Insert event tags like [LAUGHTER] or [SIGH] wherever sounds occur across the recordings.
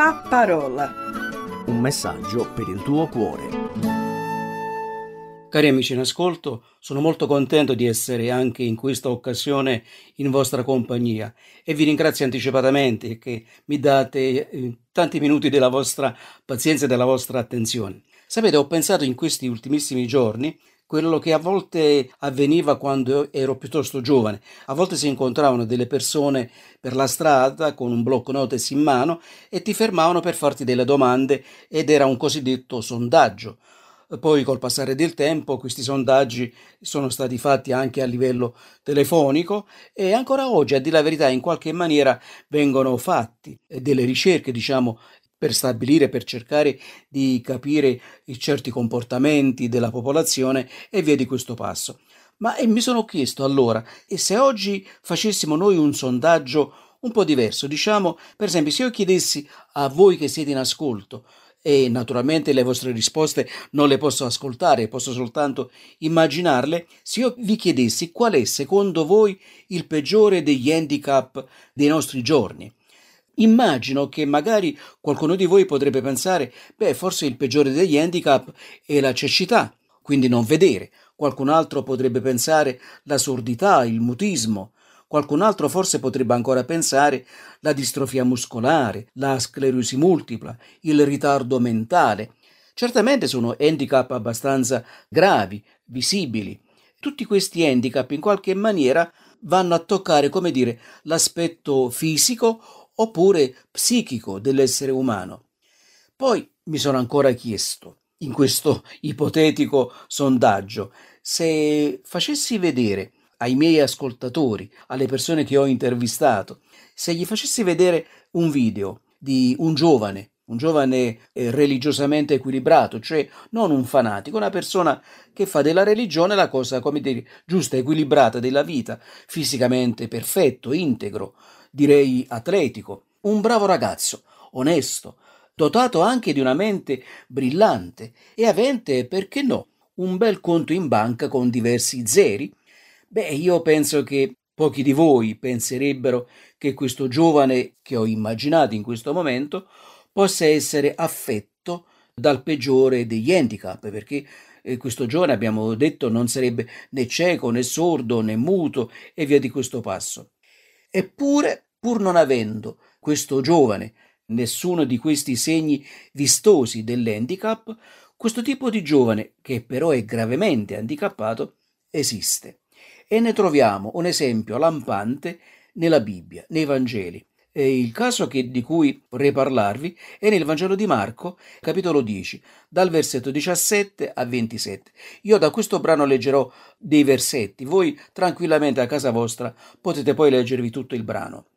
La parola. Un messaggio per il tuo cuore. Cari amici in ascolto, sono molto contento di essere anche in questa occasione in vostra compagnia e vi ringrazio anticipatamente che mi date eh, tanti minuti della vostra pazienza e della vostra attenzione. Sapete, ho pensato in questi ultimissimi giorni quello che a volte avveniva quando ero piuttosto giovane. A volte si incontravano delle persone per la strada con un blocco notes in mano e ti fermavano per farti delle domande ed era un cosiddetto sondaggio. Poi col passare del tempo questi sondaggi sono stati fatti anche a livello telefonico e ancora oggi, a dire la verità, in qualche maniera vengono fatti delle ricerche, diciamo, per stabilire, per cercare di capire i certi comportamenti della popolazione e via di questo passo. Ma mi sono chiesto allora, e se oggi facessimo noi un sondaggio un po' diverso, diciamo, per esempio, se io chiedessi a voi che siete in ascolto, e naturalmente le vostre risposte non le posso ascoltare, posso soltanto immaginarle, se io vi chiedessi qual è secondo voi il peggiore degli handicap dei nostri giorni, Immagino che magari qualcuno di voi potrebbe pensare, beh, forse il peggiore degli handicap è la cecità, quindi non vedere. Qualcun altro potrebbe pensare la sordità, il mutismo. Qualcun altro forse potrebbe ancora pensare la distrofia muscolare, la sclerosi multipla, il ritardo mentale. Certamente sono handicap abbastanza gravi, visibili. Tutti questi handicap in qualche maniera vanno a toccare, come dire, l'aspetto fisico oppure psichico dell'essere umano. Poi mi sono ancora chiesto, in questo [LAUGHS] ipotetico sondaggio, se facessi vedere ai miei ascoltatori, alle persone che ho intervistato, se gli facessi vedere un video di un giovane, un giovane eh, religiosamente equilibrato, cioè non un fanatico, una persona che fa della religione la cosa, come dire, giusta, equilibrata della vita, fisicamente perfetto, integro, direi atletico, un bravo ragazzo, onesto, dotato anche di una mente brillante e avente, perché no, un bel conto in banca con diversi zeri? Beh, io penso che pochi di voi penserebbero che questo giovane che ho immaginato in questo momento possa essere affetto dal peggiore degli handicap, perché eh, questo giovane, abbiamo detto, non sarebbe né cieco né sordo né muto e via di questo passo. Eppure, pur non avendo questo giovane nessuno di questi segni vistosi dell'handicap, questo tipo di giovane, che però è gravemente handicappato, esiste. E ne troviamo un esempio lampante nella Bibbia, nei Vangeli. E il caso che, di cui vorrei parlarvi è nel Vangelo di Marco, capitolo 10, dal versetto 17 a 27. Io da questo brano leggerò dei versetti, voi tranquillamente a casa vostra potete poi leggervi tutto il brano.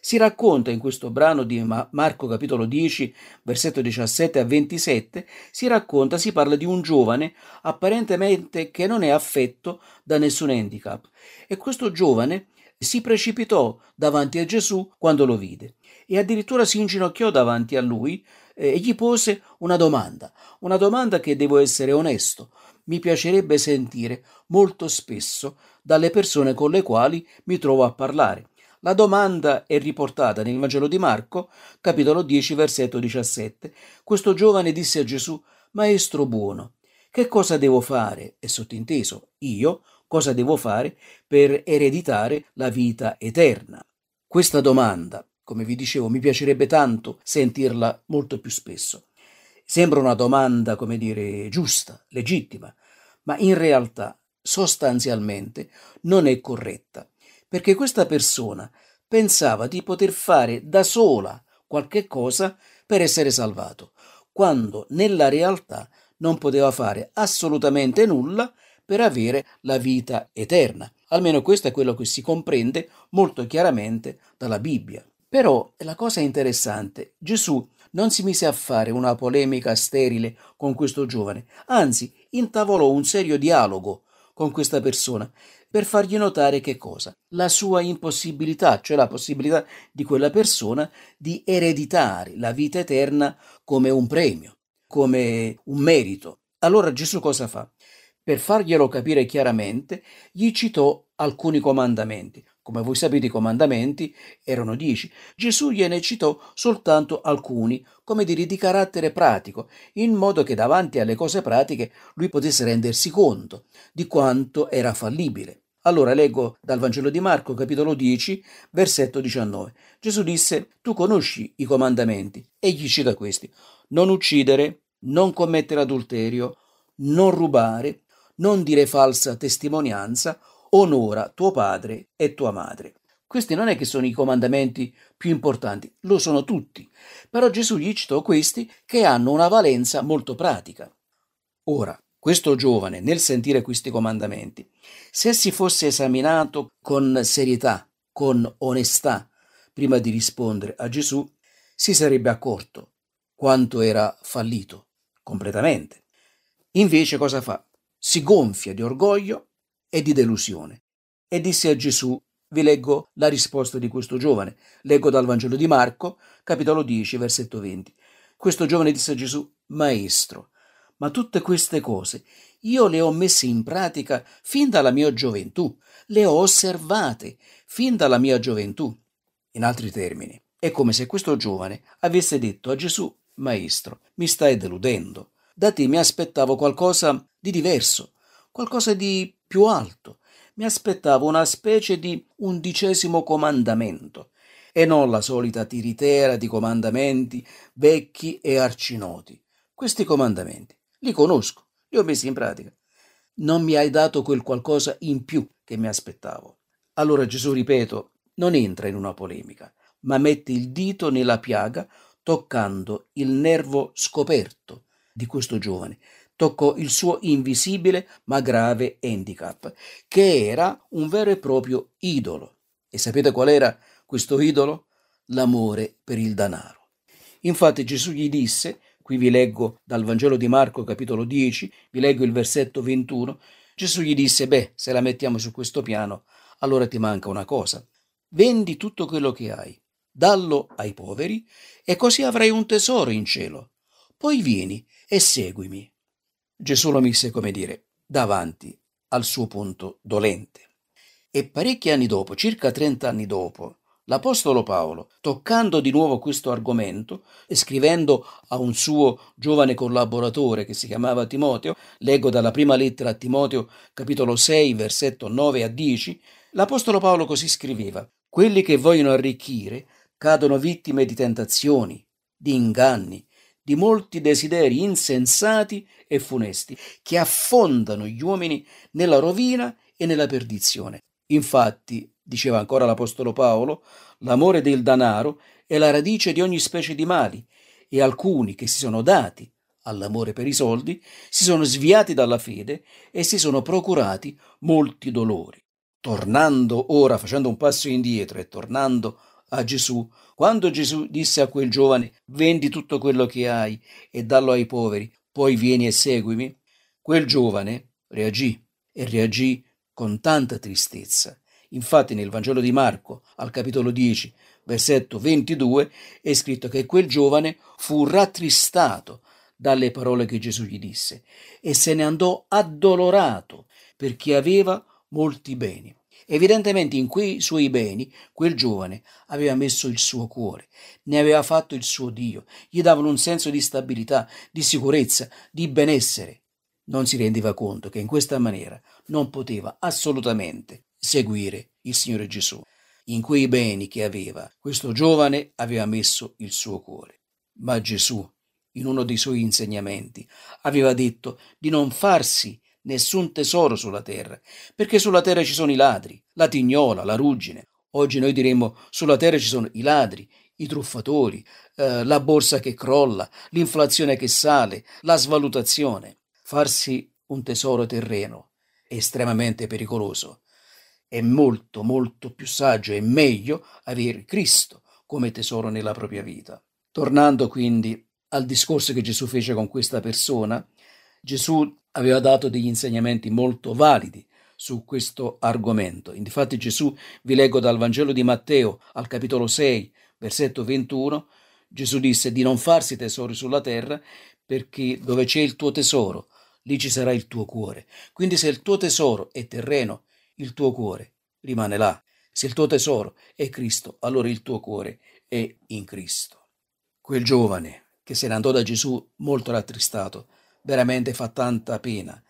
Si racconta in questo brano di Marco capitolo 10, versetto 17 a 27, si racconta, si parla di un giovane apparentemente che non è affetto da nessun handicap e questo giovane si precipitò davanti a Gesù quando lo vide e addirittura si inginocchiò davanti a lui eh, e gli pose una domanda, una domanda che devo essere onesto, mi piacerebbe sentire molto spesso dalle persone con le quali mi trovo a parlare. La domanda è riportata nel Vangelo di Marco, capitolo 10, versetto 17. Questo giovane disse a Gesù, Maestro buono, che cosa devo fare? E sottinteso, io cosa devo fare per ereditare la vita eterna? Questa domanda, come vi dicevo, mi piacerebbe tanto sentirla molto più spesso. Sembra una domanda, come dire, giusta, legittima, ma in realtà sostanzialmente non è corretta, perché questa persona pensava di poter fare da sola qualche cosa per essere salvato, quando nella realtà non poteva fare assolutamente nulla per avere la vita eterna. Almeno questo è quello che si comprende molto chiaramente dalla Bibbia. Però la cosa interessante, Gesù non si mise a fare una polemica sterile con questo giovane, anzi intavolò un serio dialogo con questa persona per fargli notare che cosa? La sua impossibilità, cioè la possibilità di quella persona di ereditare la vita eterna come un premio, come un merito. Allora Gesù cosa fa? Per farglielo capire chiaramente, gli citò alcuni comandamenti. Come voi sapete i comandamenti erano dieci. Gesù gliene citò soltanto alcuni, come dire di carattere pratico, in modo che davanti alle cose pratiche lui potesse rendersi conto di quanto era fallibile. Allora leggo dal Vangelo di Marco, capitolo 10, versetto 19. Gesù disse, tu conosci i comandamenti, e gli cita questi. Non uccidere, non commettere adulterio, non rubare, non dire falsa testimonianza, onora tuo padre e tua madre. Questi non è che sono i comandamenti più importanti, lo sono tutti, però Gesù gli citò questi che hanno una valenza molto pratica. Ora, questo giovane, nel sentire questi comandamenti, se si fosse esaminato con serietà, con onestà, prima di rispondere a Gesù, si sarebbe accorto quanto era fallito completamente. Invece cosa fa? Si gonfia di orgoglio e di delusione. E disse a Gesù, vi leggo la risposta di questo giovane. Leggo dal Vangelo di Marco, capitolo 10, versetto 20. Questo giovane disse a Gesù, Maestro, ma tutte queste cose io le ho messe in pratica fin dalla mia gioventù, le ho osservate fin dalla mia gioventù. In altri termini, è come se questo giovane avesse detto a Gesù, Maestro, mi stai deludendo. Da te mi aspettavo qualcosa di diverso, qualcosa di più alto. Mi aspettavo una specie di undicesimo comandamento e non la solita tiritera di comandamenti vecchi e arcinoti. Questi comandamenti li conosco, li ho messi in pratica. Non mi hai dato quel qualcosa in più che mi aspettavo. Allora Gesù, ripeto, non entra in una polemica, ma mette il dito nella piaga toccando il nervo scoperto di questo giovane, toccò il suo invisibile ma grave handicap, che era un vero e proprio idolo. E sapete qual era questo idolo? L'amore per il denaro. Infatti Gesù gli disse, qui vi leggo dal Vangelo di Marco capitolo 10, vi leggo il versetto 21, Gesù gli disse, beh, se la mettiamo su questo piano, allora ti manca una cosa. Vendi tutto quello che hai, dallo ai poveri, e così avrai un tesoro in cielo. Poi vieni e seguimi. Gesù lo mise, come dire, davanti al suo punto dolente. E parecchi anni dopo, circa 30 anni dopo, l'Apostolo Paolo, toccando di nuovo questo argomento e scrivendo a un suo giovane collaboratore che si chiamava Timoteo, leggo dalla prima lettera a Timoteo, capitolo 6, versetto 9 a 10, l'Apostolo Paolo così scriveva: Quelli che vogliono arricchire cadono vittime di tentazioni, di inganni, di molti desideri insensati e funesti che affondano gli uomini nella rovina e nella perdizione. Infatti, diceva ancora l'Apostolo Paolo, l'amore del danaro è la radice di ogni specie di mali e alcuni che si sono dati all'amore per i soldi si sono sviati dalla fede e si sono procurati molti dolori. Tornando ora, facendo un passo indietro e tornando a Gesù, quando Gesù disse a quel giovane vendi tutto quello che hai e dallo ai poveri, poi vieni e seguimi, quel giovane reagì e reagì con tanta tristezza. Infatti nel Vangelo di Marco, al capitolo 10, versetto 22, è scritto che quel giovane fu rattristato dalle parole che Gesù gli disse e se ne andò addolorato perché aveva molti beni. Evidentemente in quei suoi beni quel giovane aveva messo il suo cuore, ne aveva fatto il suo Dio, gli davano un senso di stabilità, di sicurezza, di benessere. Non si rendeva conto che in questa maniera non poteva assolutamente seguire il Signore Gesù. In quei beni che aveva, questo giovane aveva messo il suo cuore. Ma Gesù, in uno dei suoi insegnamenti, aveva detto di non farsi nessun tesoro sulla terra, perché sulla terra ci sono i ladri, la tignola, la ruggine. Oggi noi diremmo sulla terra ci sono i ladri, i truffatori, eh, la borsa che crolla, l'inflazione che sale, la svalutazione. Farsi un tesoro terreno è estremamente pericoloso. È molto, molto più saggio e meglio avere Cristo come tesoro nella propria vita. Tornando quindi al discorso che Gesù fece con questa persona, Gesù aveva dato degli insegnamenti molto validi su questo argomento. Infatti Gesù, vi leggo dal Vangelo di Matteo al capitolo 6, versetto 21, Gesù disse di non farsi tesori sulla terra perché dove c'è il tuo tesoro, lì ci sarà il tuo cuore. Quindi se il tuo tesoro è terreno, il tuo cuore rimane là. Se il tuo tesoro è Cristo, allora il tuo cuore è in Cristo. Quel giovane che se ne andò da Gesù molto rattristato, veramente fa tanta pena,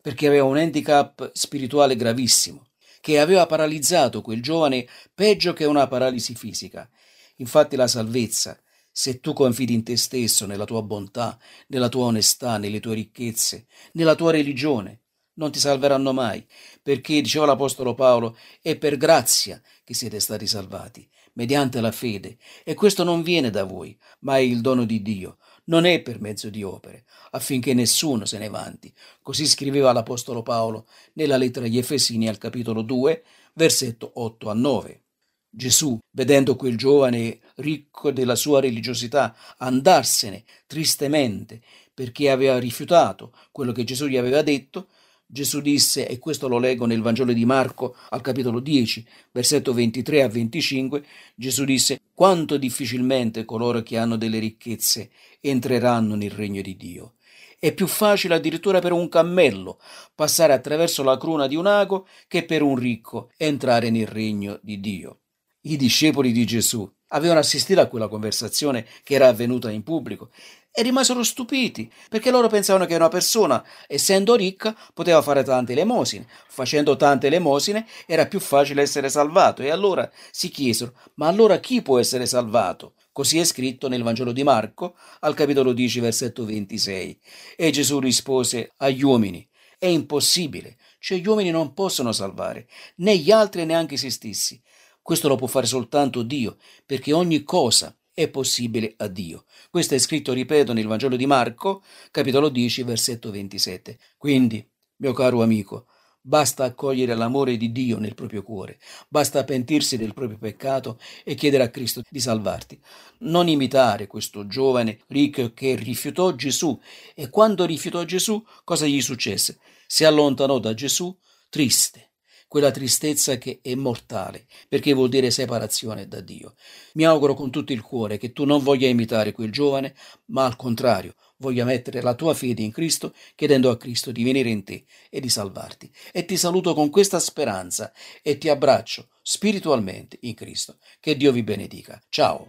perché aveva un handicap spirituale gravissimo, che aveva paralizzato quel giovane peggio che una paralisi fisica. Infatti la salvezza, se tu confidi in te stesso, nella tua bontà, nella tua onestà, nelle tue ricchezze, nella tua religione, non ti salveranno mai, perché, diceva l'Apostolo Paolo, è per grazia che siete stati salvati, mediante la fede, e questo non viene da voi, ma è il dono di Dio, non è per mezzo di opere, affinché nessuno se ne vanti. Così scriveva l'Apostolo Paolo nella lettera agli Efesini al capitolo 2, versetto 8 a 9. Gesù, vedendo quel giovane ricco della sua religiosità andarsene tristemente perché aveva rifiutato quello che Gesù gli aveva detto, Gesù disse, e questo lo leggo nel Vangelo di Marco al capitolo 10, versetto 23 a 25, Gesù disse, quanto difficilmente coloro che hanno delle ricchezze entreranno nel regno di Dio. È più facile addirittura per un cammello passare attraverso la cruna di un ago che per un ricco entrare nel regno di Dio. I discepoli di Gesù avevano assistito a quella conversazione che era avvenuta in pubblico e rimasero stupiti perché loro pensavano che una persona, essendo ricca, poteva fare tante elemosine. Facendo tante elemosine era più facile essere salvato e allora si chiesero: ma allora chi può essere salvato? Così è scritto nel Vangelo di Marco, al capitolo 10, versetto 26. E Gesù rispose agli uomini: È impossibile, cioè gli uomini non possono salvare, né gli altri neanche se stessi. Questo lo può fare soltanto Dio, perché ogni cosa è possibile a Dio. Questo è scritto, ripeto, nel Vangelo di Marco, capitolo 10, versetto 27. Quindi, mio caro amico, basta accogliere l'amore di Dio nel proprio cuore, basta pentirsi del proprio peccato e chiedere a Cristo di salvarti. Non imitare questo giovane ricco che rifiutò Gesù e quando rifiutò Gesù, cosa gli successe? Si allontanò da Gesù triste quella tristezza che è mortale, perché vuol dire separazione da Dio. Mi auguro con tutto il cuore che tu non voglia imitare quel giovane, ma al contrario, voglia mettere la tua fede in Cristo, chiedendo a Cristo di venire in te e di salvarti. E ti saluto con questa speranza e ti abbraccio spiritualmente in Cristo. Che Dio vi benedica. Ciao.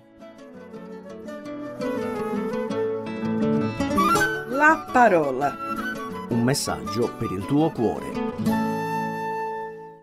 La parola. Un messaggio per il tuo cuore.